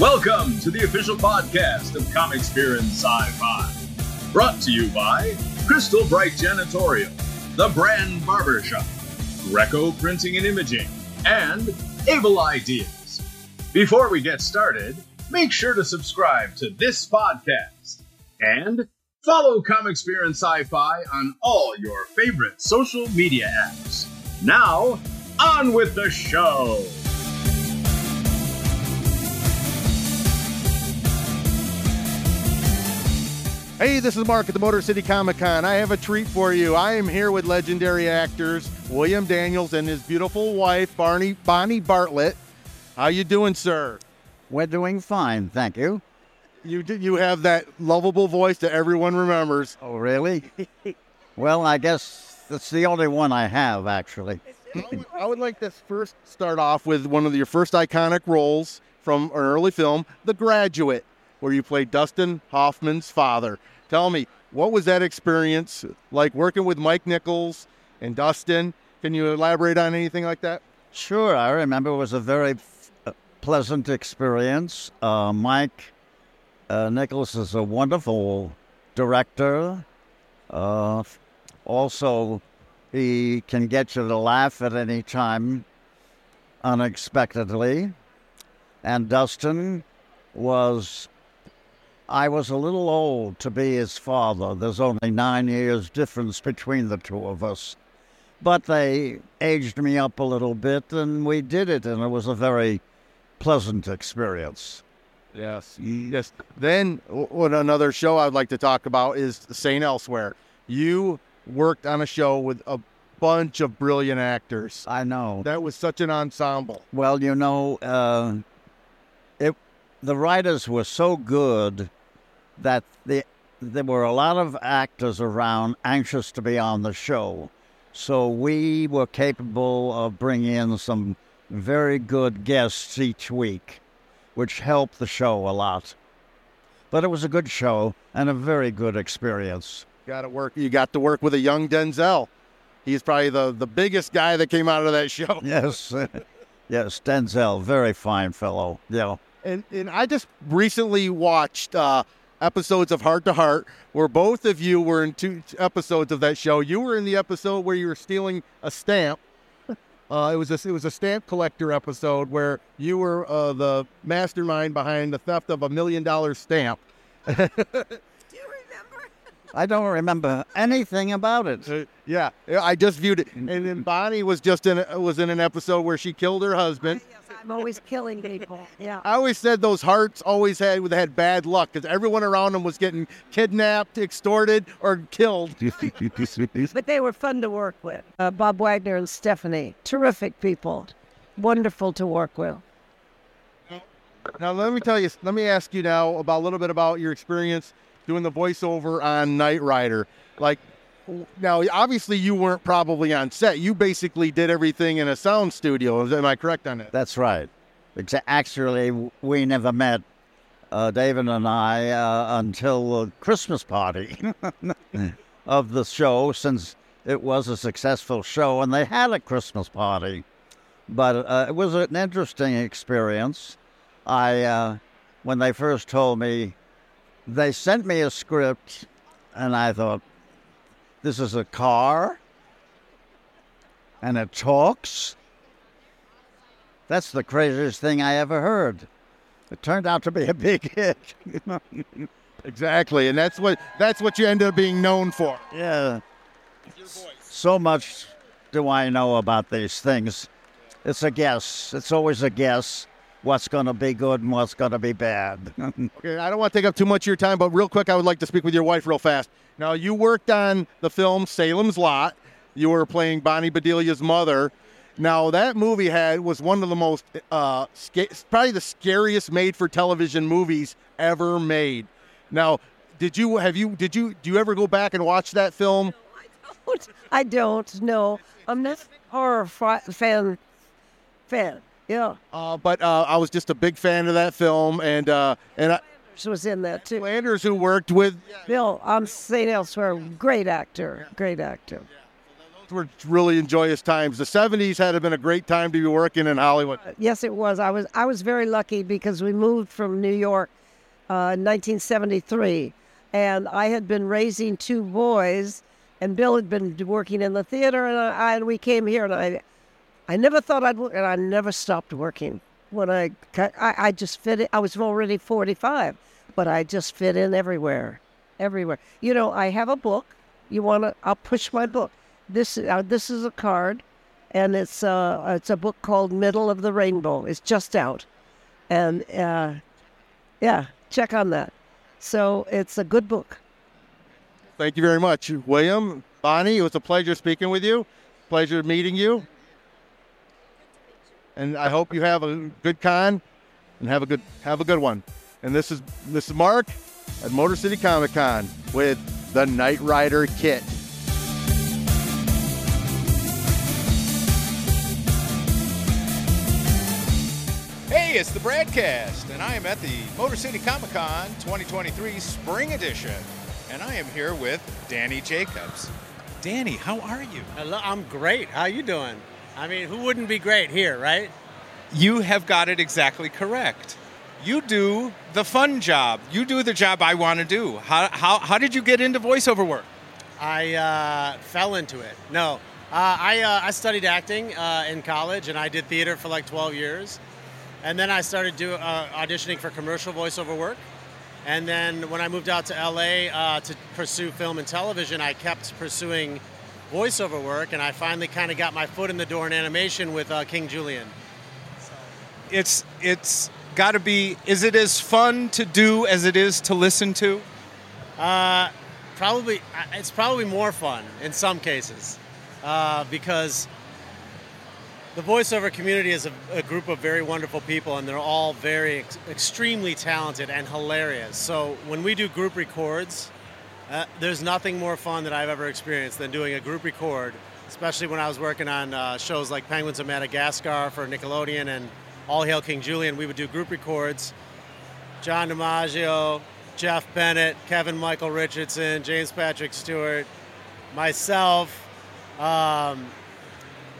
Welcome to the official podcast of Comic and Sci-Fi. Brought to you by Crystal Bright Janitorial, The Brand Barbershop, Greko Printing and Imaging, and Able Ideaz. Before we get started, make sure to subscribe to this podcast and follow Comic and Sci-Fi on all your favorite social media apps. Now, on with the show! Hey, this is Mark at the Motor City Comic Con. I have a treat for you. I am here with legendary actors William Daniels and his beautiful wife Barney Bonnie Bartlett. How you doing, sir? We're doing fine, thank you. You you have that lovable voice that everyone remembers. Oh, really? well, I guess that's the only one I have, actually. I would like to first start off with one of your first iconic roles from an early film, The Graduate, where you played Dustin Hoffman's father. Tell me, what was that experience like working with Mike Nichols and Dustin? Can you elaborate on anything like that? Sure, I remember it was a very uh, pleasant experience. Uh, Mike uh, Nichols is a wonderful director. Uh, also, he can get you to laugh at any time unexpectedly. And Dustin was I was a little old to be his father. There's only nine years difference between the two of us. But they aged me up a little bit, and we did it, and it was a very pleasant experience. Yes, yes. Then, what another show I'd like to talk about is St. Elsewhere. You worked on a show with a bunch of brilliant actors. I know. That was such an ensemble. Well, you know, uh, it the writers were so good that the, there were a lot of actors around anxious to be on the show. So we were capable of bringing in some very good guests each week, which helped the show a lot. But it was a good show and a very good experience. Got to work. You got to work with a young Denzel. He's probably the, the biggest guy that came out of that show. Yes, yes, Denzel, very fine fellow. Yeah. And and I just recently watched uh, episodes of Heart to Heart, where both of you were in two episodes of that show. You were in the episode where you were stealing a stamp. Uh, it was a it was a stamp collector episode where you were uh, the mastermind behind the theft of a million dollar stamp. Do you remember? I don't remember anything about it. Uh, yeah, I just viewed it, and then Bonnie was just in a, was in an episode where she killed her husband. I'm always killing people. Yeah. I always said those hearts always had had bad luck because everyone around them was getting kidnapped, extorted, or killed. but they were fun to work with. Uh, Bob Wagner and Stephanie, terrific people, wonderful to work with. Now let me tell you. Let me ask you now about a little bit about your experience doing the voiceover on Knight Rider. Like, now obviously you weren't probably on set. You basically did everything in a sound studio. Am I correct on that? That's right. Actually, we never met, uh, David and I, uh, until the Christmas party of the show, since it was a successful show and they had a Christmas party. But uh, it was an interesting experience. I, uh, when they first told me they sent me a script, and I thought, this is a car, and it talks. That's the craziest thing I ever heard. It turned out to be a big hit. exactly, and that's what that's what you end up being known for. Yeah. So much do I know about these things. It's a guess. It's always a guess what's going to be good and what's going to be bad. okay, I don't want to take up too much of your time, but real quick, I would like to speak with your wife real fast. Now, you worked on the film Salem's Lot. You were playing Bonnie Bedelia's mother. Now, that movie had was one of the most, uh, sca- probably the scariest made-for-television movies ever made. Now, did you have you did you do you ever go back and watch that film? I don't. I don't. No, I'm not a horror fan. Fan. Yeah. Uh, but uh, I was just a big fan of that film, and uh, and I, was in that too. Landers, who worked with Bill on St. Elsewhere, great actor, great actor. were really joyous times. The 70s had been a great time to be working in Hollywood. Yes, it was. I was I was very lucky because we moved from New York uh, in 1973, and I had been raising two boys, and Bill had been working in the theater, and I, and we came here, and I I never thought I'd work, and I never stopped working. When I I, I just fit in. I was already 45, but I just fit in everywhere, everywhere. You know, I have a book. You want to? I'll push my book. This uh, this is a card, and it's uh it's a book called Middle of the Rainbow. It's just out, and uh, yeah, check on that. So it's a good book. Thank you very much, William, Bonnie. It was a pleasure speaking with you. Pleasure meeting you. And I hope you have a good con, and have a good have a good one. And this is this is Mark at Motor City Comic Con with the Knight Rider kit. Hey, it's the Bradcast, and I am at the Motor City Comic Con 2023 Spring Edition, and I am here with Danny Jacobs. Danny, how are you? Hello, I'm great. How are you doing? I mean, who wouldn't be great here, right? You have got it exactly correct. You do the fun job. You do the job I want to do. How, how, how did you get into voiceover work? I uh, fell into it. No, uh, I, uh, I studied acting uh, in college, and I did theater for like 12 years. And then I started do, uh, auditioning for commercial voiceover work. And then when I moved out to LA uh, to pursue film and television, I kept pursuing voiceover work, and I finally kind of got my foot in the door in animation with King Julien. It's it's got to be. Is it as fun to do as it is to listen to? Uh, probably. It's probably more fun in some cases uh, because the voiceover community is a, a, group of very wonderful people, and they're all very ex- extremely talented and hilarious. So when we do group records, uh, there's nothing more fun that I've ever experienced than doing a group record, especially when I was working on uh, shows like Penguins of Madagascar for Nickelodeon and All Hail King Julien. We would do group records. John DiMaggio, Jeff Bennett, Kevin Michael Richardson, James Patrick Stewart, myself, um,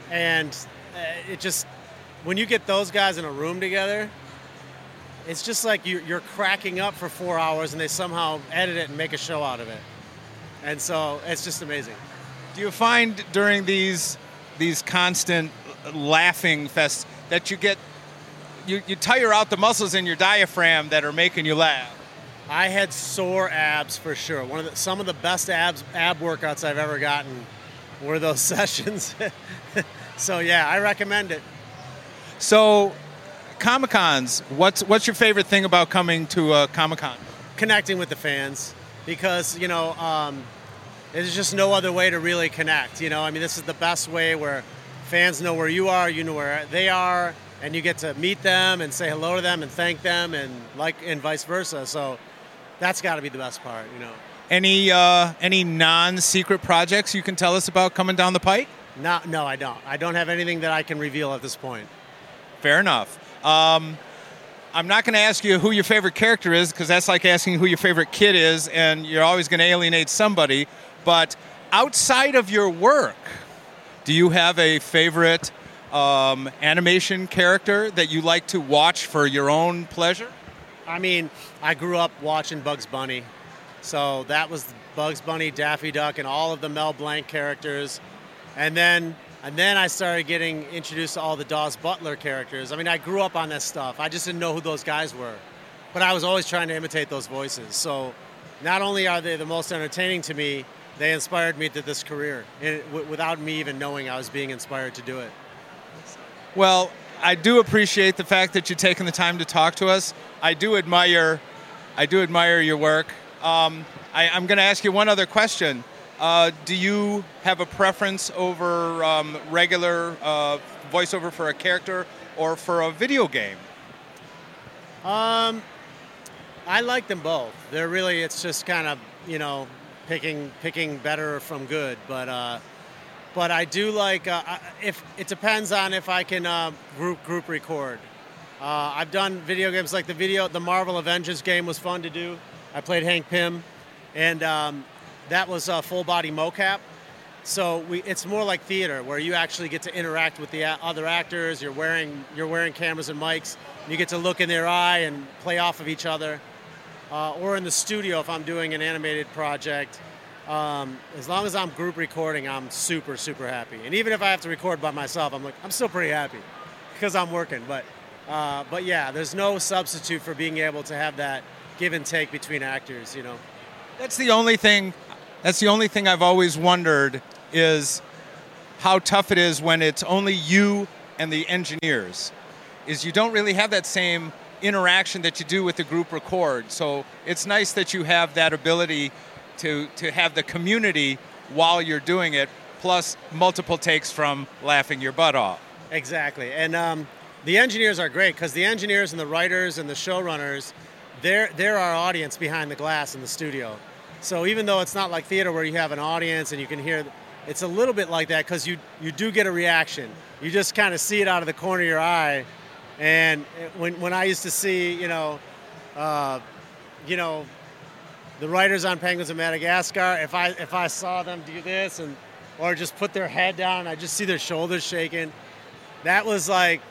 and uh, it just when you get those guys in a room together, it's just like you, you're cracking up for four hours, and they somehow edit it and make a show out of it. And so it's just amazing. Do you find during these these constant laughing fests that you get you, you tire out the muscles in your diaphragm that are making you laugh? I had sore abs for sure. One of the, some of the best abs ab workouts I've ever gotten were those sessions. so yeah, I recommend it. So, Comic Cons. What's what's your favorite thing about coming to a Comic Con? Connecting with the fans, because you know, um, there's just no other way to really connect. You know, I mean, this is the best way where fans know where you are, you know where they are, and you get to meet them and say hello to them and thank them, and like and vice versa. So, that's got to be the best part. You know. Any uh, any non-secret projects you can tell us about coming down the pike? No, no, I don't. I don't have anything that I can reveal at this point. Fair enough. Um, I'm not going to ask you who your favorite character is because that's like asking who your favorite kid is, and you're always going to alienate somebody. But outside of your work, do you have a favorite um, animation character that you like to watch for your own pleasure? I mean, I grew up watching Bugs Bunny, so that was Bugs Bunny, Daffy Duck, and all of the Mel Blanc characters. And then and then I started getting introduced to all the Daws Butler characters. I mean, I grew up on this stuff. I just didn't know who those guys were. But I was always trying to imitate those voices. So not only are they the most entertaining to me, they inspired me to this career without me even knowing I was being inspired to do it. Well, I do appreciate the fact that you've taken the time to talk to us. I do admire, I do admire your work. Um, I, I'm going to ask you one other question. Uh, do you have a preference over um, regular uh, voiceover for a character or for a video game? Um, I like them both. They're really it's just kind of you know picking picking better from good, but uh, but I do like uh, if it depends on if I can uh, group group record. Uh, I've done video games like the video the Marvel Avengers game was fun to do. I played Hank Pym, and um, that was a full body mocap. So we, it's more like theater where you actually get to interact with the other actors. You're wearing you're wearing cameras and mics. You get to look in their eye and play off of each other. Uh, or in the studio if I'm doing an animated project. Um, as long as I'm group recording, I'm super super happy. And even if I have to record by myself, I'm like I'm still pretty happy because I'm working. But uh, but yeah, there's no substitute for being able to have that give and take between actors. You know. That's the only thing. That's the only thing I've always wondered is how tough it is when it's only you and the engineers. Is you don't really have that same interaction that you do with the group record. So it's nice that you have that ability to to have the community while you're doing it, plus multiple takes from laughing your butt off. Exactly, and um, the engineers are great because the engineers and the writers and the showrunners, they're they're our audience behind the glass in the studio. So even though it's not like theater where you have an audience and you can hear, it's a little bit like that because you you do get a reaction. You just kind of see it out of the corner of your eye, and when when I used to see you know, uh, you know, the writers on Penguins of Madagascar, if I if I saw them do this and or just put their head down, I just see their shoulders shaking. That was like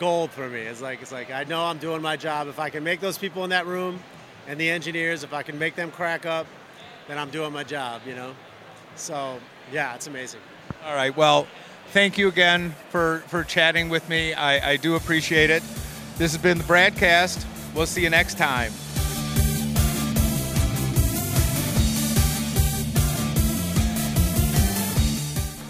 gold for me. It's like it's like I know I'm doing my job. If I can make those people in that room and the engineers, if I can make them crack up, then I'm doing my job, you know? So yeah, it's amazing. All right. Well, thank you again for, for chatting with me. I, I do appreciate it. This has been the broadcast. We'll see you next time.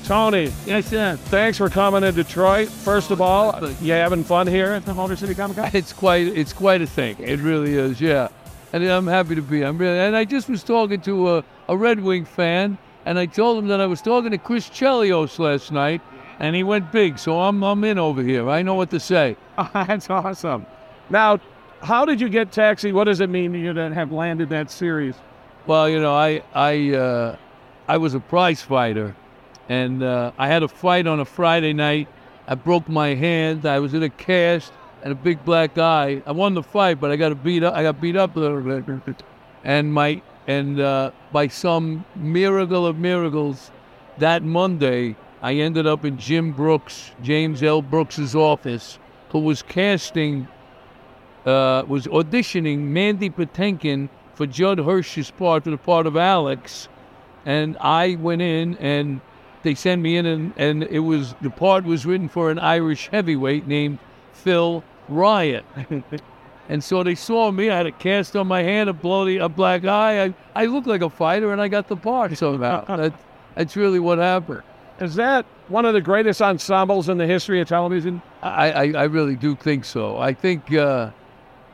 Tony, Yes, sir. thanks for coming to Detroit. First of all, you having fun here at the Motor City Comic Con? It's quite it's quite a thing. It really is, yeah. And I'm happy to be. I'm really and I just was talking to a, a Red Wing fan and I told him that I was talking to Chris Chelios last night and he went big, so I'm I'm in over here. I know what to say. That's awesome. Now, how did you get Taxi? What does it mean to you to have landed that series? Well, you know, I I uh, I was a prize fighter, and uh, I had a fight on a Friday night. I broke my hand. I was in a cast and a big black eye. I won the fight, but I got beat up. I got beat up a little bit, and my and uh, by some miracle of miracles, that Monday I ended up in Jim Brooks, James L. Brooks's office, who was casting uh, was auditioning Mandy Patinkin for Judd Hirsch's part for the part of Alex, and I went in and they sent me in and, and it was the part was written for an Irish heavyweight named Phil Riot. and so they saw me. I had a cast on my hand, a bloody a black eye. I, I looked like a fighter, and I got the part somehow. that, that's really what happened. Is that one of the greatest ensembles in the history of television? I, I, I really do think so. I think uh,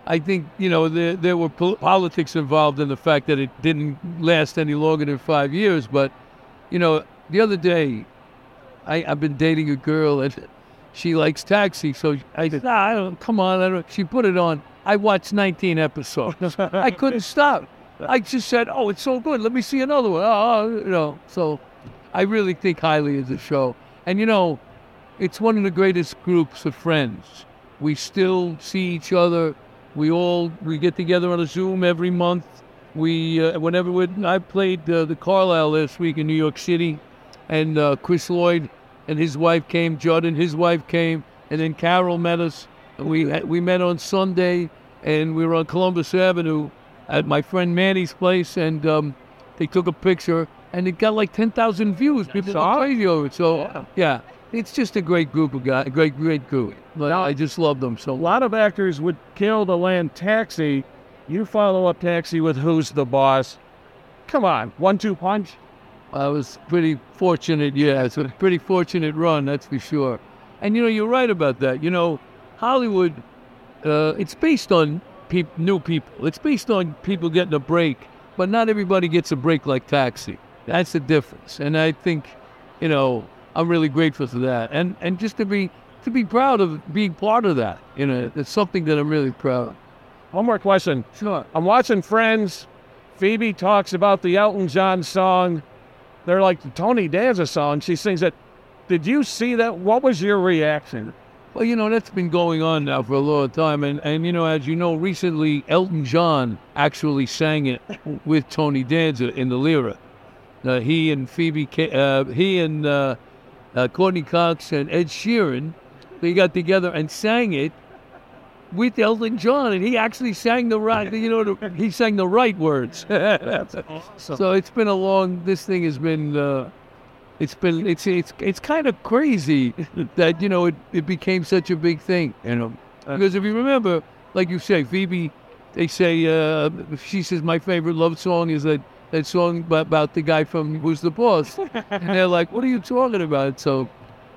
I think you know there there were pol- politics involved in the fact that it didn't last any longer than five years. But you know, the other day, I I've been dating a girl and she likes Taxi, so I said, nah, I don't, come on. I don't. She put it on. I watched 19 episodes. I couldn't stop. I just said, oh, it's so good. Let me see another one. Oh, you know. So I really think highly of the show. And you know, it's one of the greatest groups of friends. We still see each other. We all we get together on a Zoom every month. We uh, whenever we I played uh, the Carlyle last week in New York City, and uh, Chris Lloyd and his wife came. Judd and his wife came, and then Carol met us. And we we met on Sunday, and we were on Columbus Avenue at my friend Manny's place, and um, they took a picture, and it got like ten thousand views. People saw crazy over it. So yeah. It's just a great group of guys, a great, great group. But I just love them so A lot of actors would kill to land Taxi. You follow up Taxi with Who's the Boss? Come on, one-two punch. I was pretty fortunate. Yeah, it's a pretty fortunate run, that's for sure. And you know, you're right about that. You know, Hollywood, uh, it's based on peop- new people. It's based on people getting a break, but not everybody gets a break like Taxi. That's the difference. And I think, you know, I'm really grateful for that. And and just to be to be proud of being part of that. You know, it's something that I'm really proud. of. One more question. Sure. I'm watching Friends. Phoebe talks about the Elton John song. They're like the Tony Danza song. She sings it. Did you see that? What was your reaction? Well, you know, that's been going on now for a long time. And, and you know, as you know, recently Elton John actually sang it with Tony Danza in the lyric. Uh, he and Phoebe, uh, he and uh, uh, Courteney Cox and Ed Sheeran, they got together and sang it with Elton John, and he actually sang the right, you know, the, he sang the right words. so it's been a long. This thing has been. Uh, it's been it's it's it's kind of crazy that you know it, it became such a big thing you know because if you remember like you say phoebe they say uh, she says my favorite love song is that that song about the guy from who's the boss and they're like what are you talking about so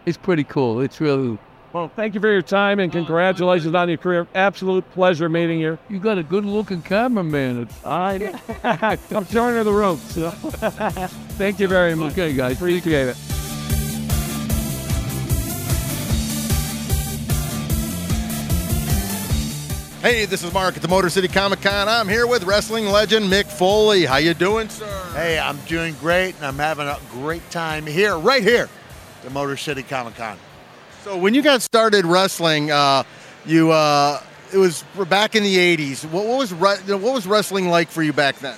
it's pretty cool it's really Well, thank you for your time and congratulations on your career. Absolute pleasure meeting you. you got a good looking cameraman I, I'm showing her the ropes. so. thank you very much. okay guys Appreciate it. Hey, this is Mark at the Motor City Comic Con. I'm here with wrestling legend Mick Foley. How you doing, sir? Hey, I'm doing great, and I'm having a great time here, right here, the Motor City Comic Con. So when you got started wrestling, uh, you uh, it was back in the '80s. What, what was what was wrestling like for you back then?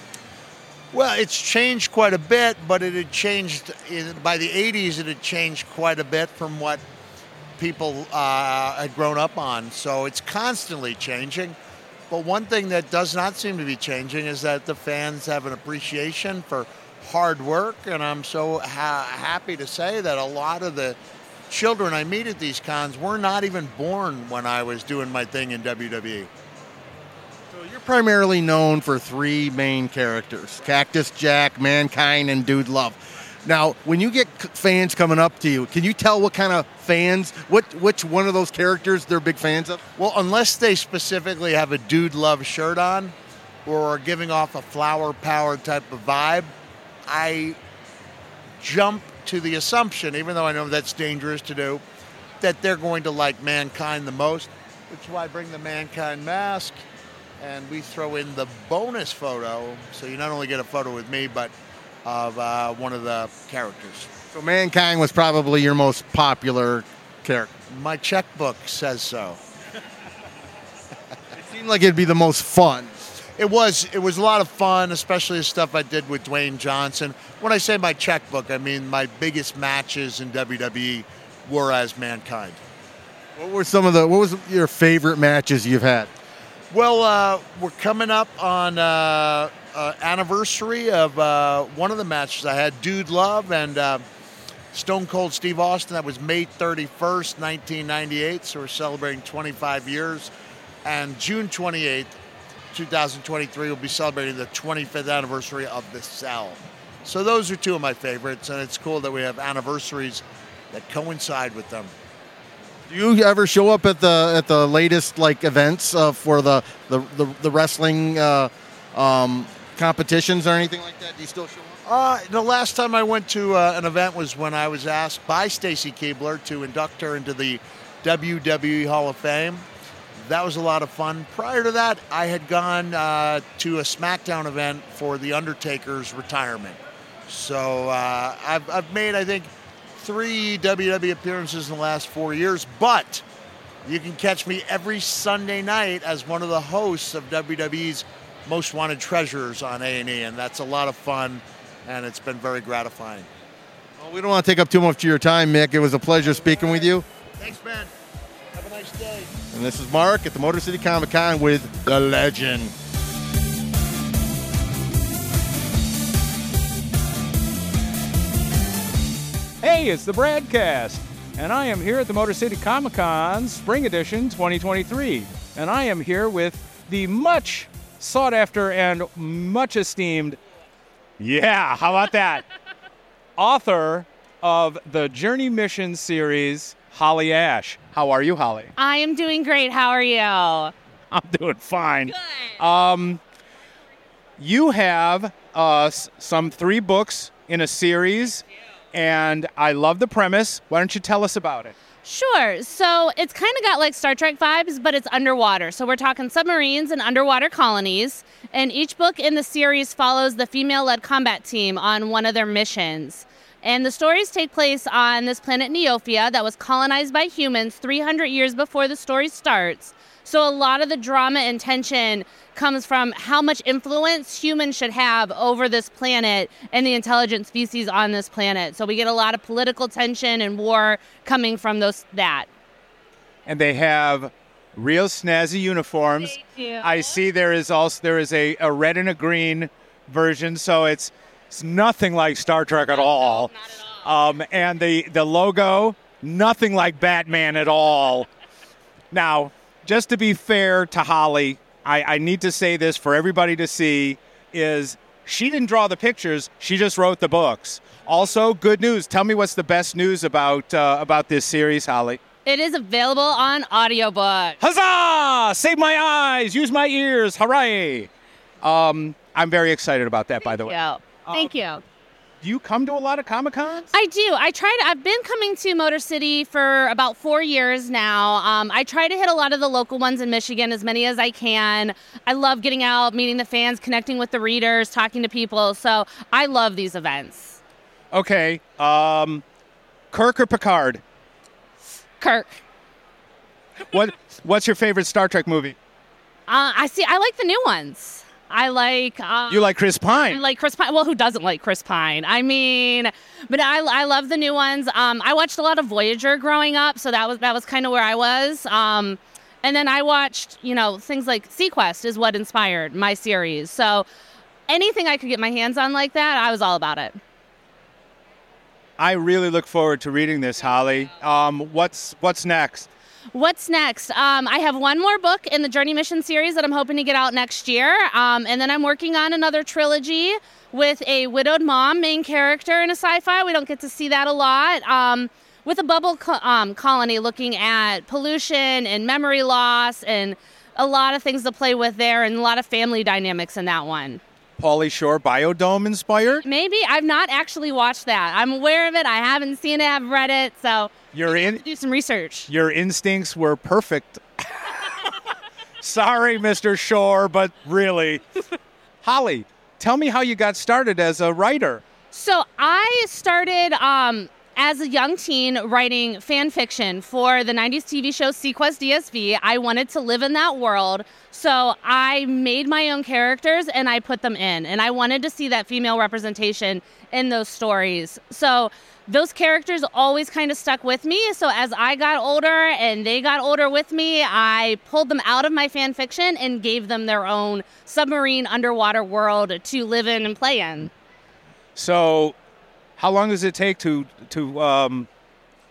Well, it's changed quite a bit, but it had changed by the 80s. It had changed quite a bit from what people uh, had grown up on. So it's constantly changing. But one thing that does not seem to be changing is that the fans have an appreciation for hard work, and I'm so ha- happy to say that a lot of the children I meet at these cons were not even born when I was doing my thing in. WWE. So you're primarily known for three main characters: Cactus Jack, Mankind, and Dude Love. Now, when you get fans coming up to you, can you tell what kind of fans, what which one of those characters they're big fans of? Well, unless they specifically have a dude love shirt on or are giving off a flower power type of vibe, I jump to the assumption, even though I know that's dangerous to do, that they're going to like mankind the most, which is why I bring the mankind mask and we throw in the bonus photo. So you not only get a photo with me, but of uh, one of the characters. So Mankind was probably your most popular character. My checkbook says so. It seemed like it'd be the most fun. It was it was a lot of fun, especially the stuff I did with Dwayne Johnson. When I say my checkbook, I mean my biggest matches in WWE were as Mankind. What were some of the? What was your favorite matches you've had? Well, uh, we're coming up on uh, uh, anniversary of uh, one of the matches I had, Dude Love and uh, Stone Cold Steve Austin. That was May 31st, 1998. So we're celebrating 25 years. And June 28th, 2023, we'll be celebrating the 25th anniversary of The Cell. So those are two of my favorites, and it's cool that we have anniversaries that coincide with them. Do you ever show up at the at the latest like events uh, for the the the, the wrestling uh, um, competitions or anything like that? Do you still show up? Uh, the last time I went to uh, an event was when I was asked by Stacy Keibler to induct her into the WWE Hall of Fame. That was a lot of fun. Prior to that, I had gone uh, to a SmackDown event for The Undertaker's retirement. So uh, I've, I've made, I think, three WWE appearances in the last four years, but you can catch me every Sunday night as one of the hosts of WWE's Most Wanted Treasures on A&E, and that's a lot of fun, and it's been very gratifying. Well, we don't want to take up too much of your time, Mick. It was a pleasure speaking with you. Thanks, man. Have a nice day. And this is Mark at the Motor City Comic Con with the Legend. Hey, it's the Bradcast, and I am here at the Motor City Comic Con Spring Edition 2023. And I am here with the much sought after and much esteemed, yeah, how about that? Author of the Journey Mission series, Holly Ash. How are you, Holly? I am doing great. How are you? I'm doing fine. Good. Um, you have uh, some three books in a series, and I love the premise. Why don't you tell us about it? Sure. So it's kind of got like Star Trek vibes, but it's underwater. So we're talking submarines and underwater colonies. And each book in the series follows the female led combat team on one of their missions. And the stories take place on this planet Neophia that was colonized by humans 300 years before the story starts. So a lot of the drama and tension comes from how much influence humans should have over this planet and the intelligent species on this planet. So we get a lot of political tension and war coming from those that. And they have real snazzy uniforms. I see there is also there is a, a red and a green version, so it's it's nothing like Star Trek at all. Um, and the the logo, nothing like Batman at all. Now, just to be fair to Holly, I, I need to say this for everybody to see is she didn't draw the pictures, she just wrote the books. Also, good news. Tell me what's the best news about uh, about this series, Holly. It is available on audiobook. Huzzah! Save my eyes, use my ears, hooray! Um, I'm very excited about that, by the way. Yeah. Thank you. Do you come to a lot of Comic Cons? I do. I try to. I've been coming to Motor City for about four years now. Um, I try to hit a lot of the local ones in Michigan, as many as I can. I love getting out, meeting the fans, connecting with the readers, talking to people. So I love these events. Okay. Um, Kirk or Picard? Kirk. What What's your favorite Star Trek movie? Uh, I see. I like the new ones. I like. Um, You like Chris Pine? I like Chris Pine. Well, who doesn't like Chris Pine? I mean, but I, I love the new ones. Um, I watched a lot of Voyager growing up, so that was that was kind of where I was. Um, and then I watched, you know, things like seaQuest is what inspired my series. So anything I could get my hands on like that, I was all about it. I really look forward to reading this, Holly. Um, what's What's next? What's next? Um, I have one more book in the Journey Mission series that I'm hoping to get out next year. Um, and then I'm working on another trilogy with a widowed mom main character in a sci fi. We don't get to see that a lot. Um, with a bubble co- um, colony looking at pollution and memory loss and a lot of things to play with there and a lot of family dynamics in that one. Pauly Shore Bio-Dome inspired? Maybe I've not actually watched that. I'm aware of it. I haven't seen it. I've read it. So You're in. do some research. Your instincts were perfect. Sorry, Mr. Shore, but really. Holly, tell me how you got started as a writer. So I started um, as a young teen writing fan fiction for the 90s TV show seaQuest DSV. I wanted to live in that world. So I made my own characters and I put them in. And I wanted to see that female representation in those stories. So those characters always kind of stuck with me. So as I got older and they got older with me, I pulled them out of my fan fiction and gave them their own submarine underwater world to live in and play in. So, how long does it take to to um,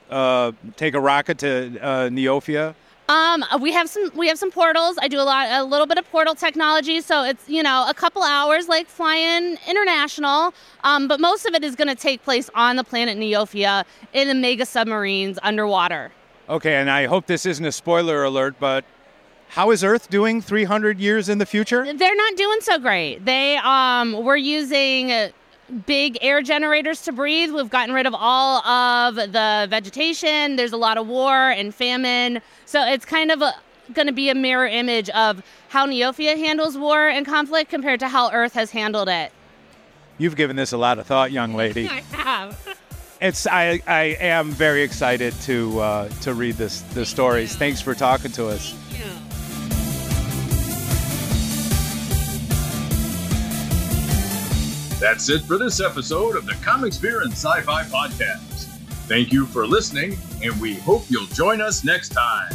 uh, take a rocket to uh, Neophia? Um, we have some we have some portals. I do a lot a little bit of portal technology, so it's you know a couple hours like flying international. Um, but most of it is going to take place on the planet Neophia in the mega submarines underwater. Okay, and I hope this isn't a spoiler alert, but how is Earth doing 300 years in the future? They're not doing so great. They um we're using big air generators to breathe. We've gotten rid of all of the vegetation. There's a lot of war and famine. So it's kind of going to be a mirror image of how Neophia handles war and conflict compared to how Earth has handled it. You've given this a lot of thought, young lady. I have. It's I, I am very excited to uh, to read this the stories. Thanks for talking to us. That's it for this episode of the Comics Beer and Sci Fi Podcast. Thank you for listening, and we hope you'll join us next time.